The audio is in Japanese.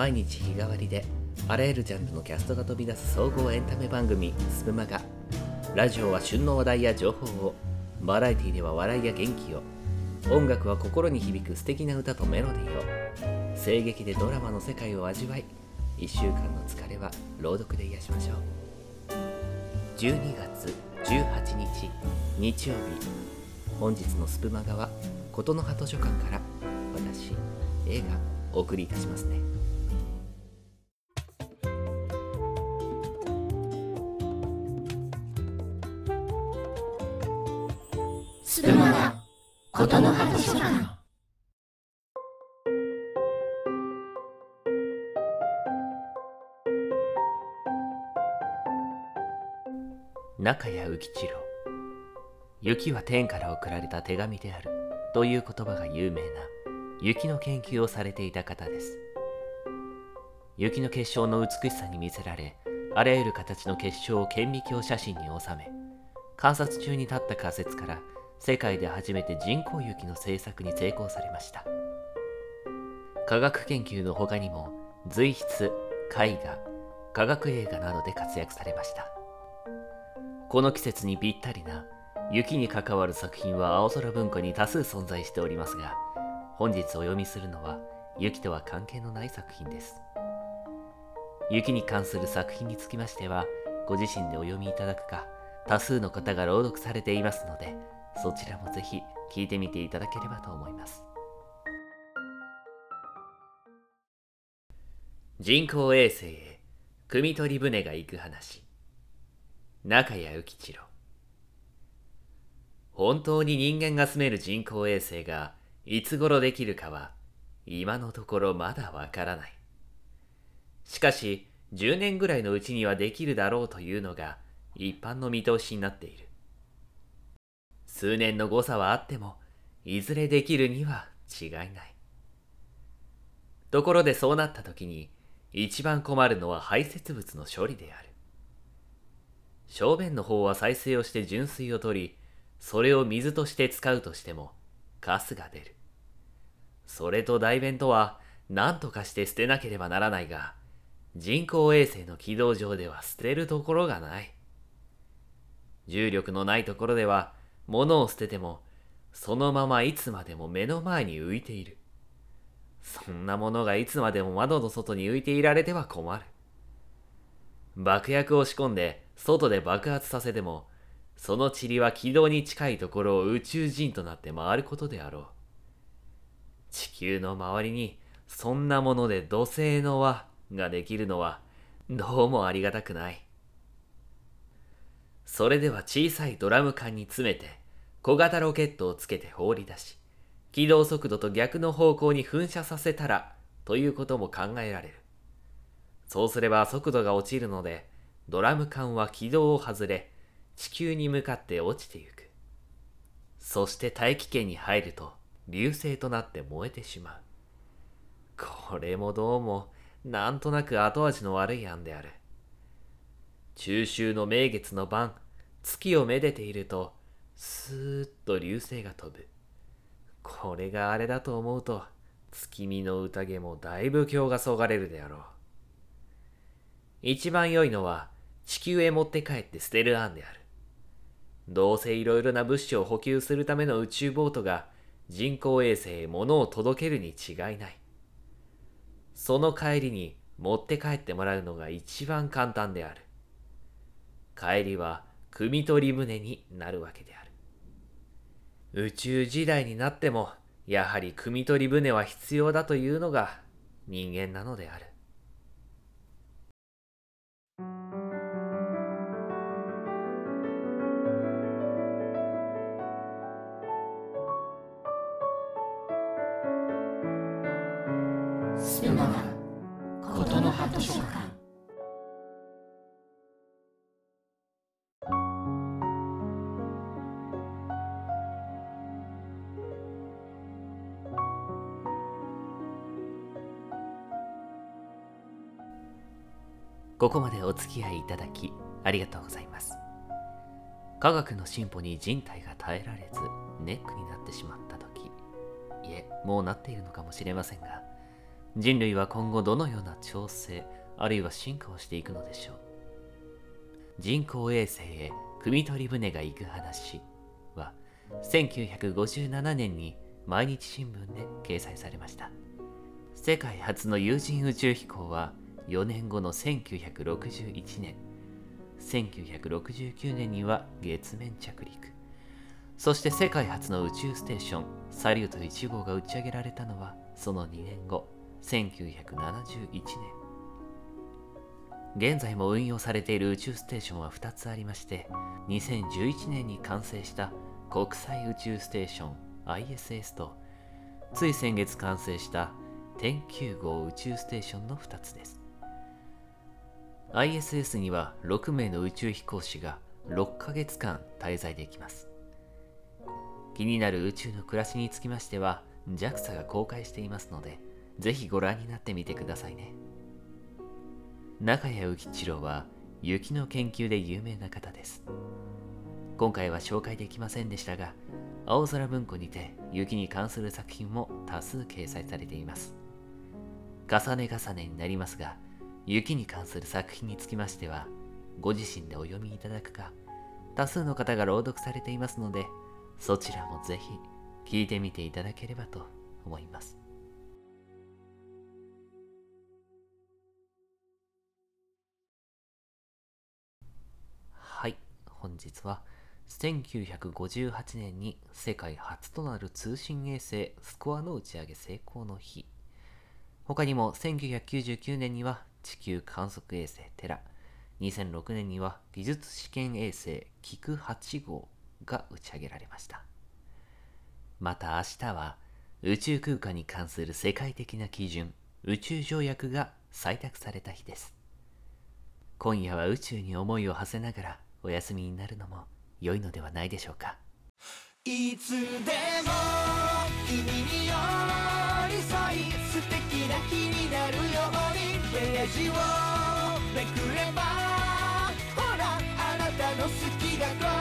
毎日日替わりであらゆるジャンルのキャストが飛び出す総合エンタメ番組スプマガ。ラジオは旬の話題や情報をバラエティでは笑いや元気を。音楽は心に響く素敵な歌とメロディーを。声劇でドラマの世界を味わい1週間の疲れは朗読で癒しましょう。12月18日日曜日。本日のスプマガは琴の葉図書館から私映画お送りいたしますね。スプマガ琴の葉図書館中谷浮一郎。雪は天から送られた手紙である。という言葉が有名な雪の研究をされていた方です。雪の結晶の美しさに魅せられあらゆる形の結晶を顕微鏡写真に収め観察中に立った仮説から世界で初めて人工雪の製作に成功されました。科学研究の他にも随筆絵画科学映画などで活躍されました。この季節にぴったりな雪に関わる作品は青空文庫に多数存在しておりますが本日お読みするのは雪とは関係のない作品です。雪に関する作品につきましてはご自身でお読みいただくか多数の方が朗読されていますのでそちらもぜひ聞いてみていただければと思います。人工衛星へ汲み取り船が行く話。中谷浮一郎。本当に人間が住める人工衛星がいつ頃できるかは今のところまだわからない。しかし10年ぐらいのうちにはできるだろうというのが一般の見通しになっている。数年の誤差はあってもいずれできるには違いないところでそうなった時に一番困るのは排泄物の処理である小便の方は再生をして純水を取り、それを水として使うとしても、カスが出る。それと大便とは何とかして捨てなければならないが、人工衛星の軌道上では捨てるところがない。重力のないところでは、物を捨てても、そのままいつまでも目の前に浮いている。そんなものがいつまでも窓の外に浮いていられては困る。爆薬を仕込んで外で爆発させても、その塵は軌道に近いところを宇宙人となって回ることであろう。地球の周りにそんなもので土星の輪ができるのはどうもありがたくない。それでは小さいドラム缶に詰めて小型ロケットをつけて放り出し、軌道速度と逆の方向に噴射させたらということも考えられる。そうすれば速度が落ちるので、ドラム缶は軌道を外れ、地球に向かって落ちてゆく。そして大気圏に入ると、流星となって燃えてしまう。これもどうも、なんとなく後味の悪い案である。中秋の名月の晩、月をめでていると、スーッと流星が飛ぶ。これがあれだと思うと、月見の宴もだいぶ今日がそがれるであろう。一番良いのは地球へ持って帰って捨てる案である。どうせいろいろな物資を補給するための宇宙ボートが人工衛星へ物を届けるに違いない。その帰りに持って帰ってもらうのが一番簡単である。帰りは汲み取り船になるわけである。宇宙時代になってもやはり汲み取り船は必要だというのが人間なのである。スプマガ琴の葉図書館ここまでお付き合いいただきありがとうございます。科学の進歩に人体が耐えられずネックになってしまった時いえもうなっているのかもしれませんが人類は今後どのような調整あるいは進化をしていくのでしょう人工衛星へ汲み取り船が行く話は1957年に毎日新聞で掲載されました世界初の有人宇宙飛行は4年後の1961年。1969年には月面着陸。そして世界初の宇宙ステーションサリュート1号が打ち上げられたのはその2年後1971年。現在も運用されている宇宙ステーションは2つありまして2011年に完成した国際宇宙ステーション ISS とつい先月完成した天球号宇宙ステーションの2つです。ISS には6名の宇宙飛行士が6ヶ月間滞在できます。気になる宇宙の暮らしにつきましては JAXA が公開していますのでぜひご覧になってみてくださいね。中谷浮一郎は雪の研究で有名な方です。今回は紹介できませんでしたが青空文庫にて雪に関する作品も多数掲載されています。重ね重ねになりますが雪に関する作品につきましてはご自身でお読みいただくか多数の方が朗読されていますのでそちらもぜひ聞いてみていただければと思います。はい本日は1958年に世界初となる通信衛星スコアの打ち上げ成功の日。他にも1999年には地球観測衛星テラ。2006年には技術試験衛星キク8号が打ち上げられました。また明日は宇宙空間に関する世界的な基準宇宙条約が採択された日です。今夜は宇宙に思いを馳せながらお休みになるのも良いのではないでしょうか。いつでも君に寄り添い素敵な日になるように。ページをめくればほらあなたの好きだと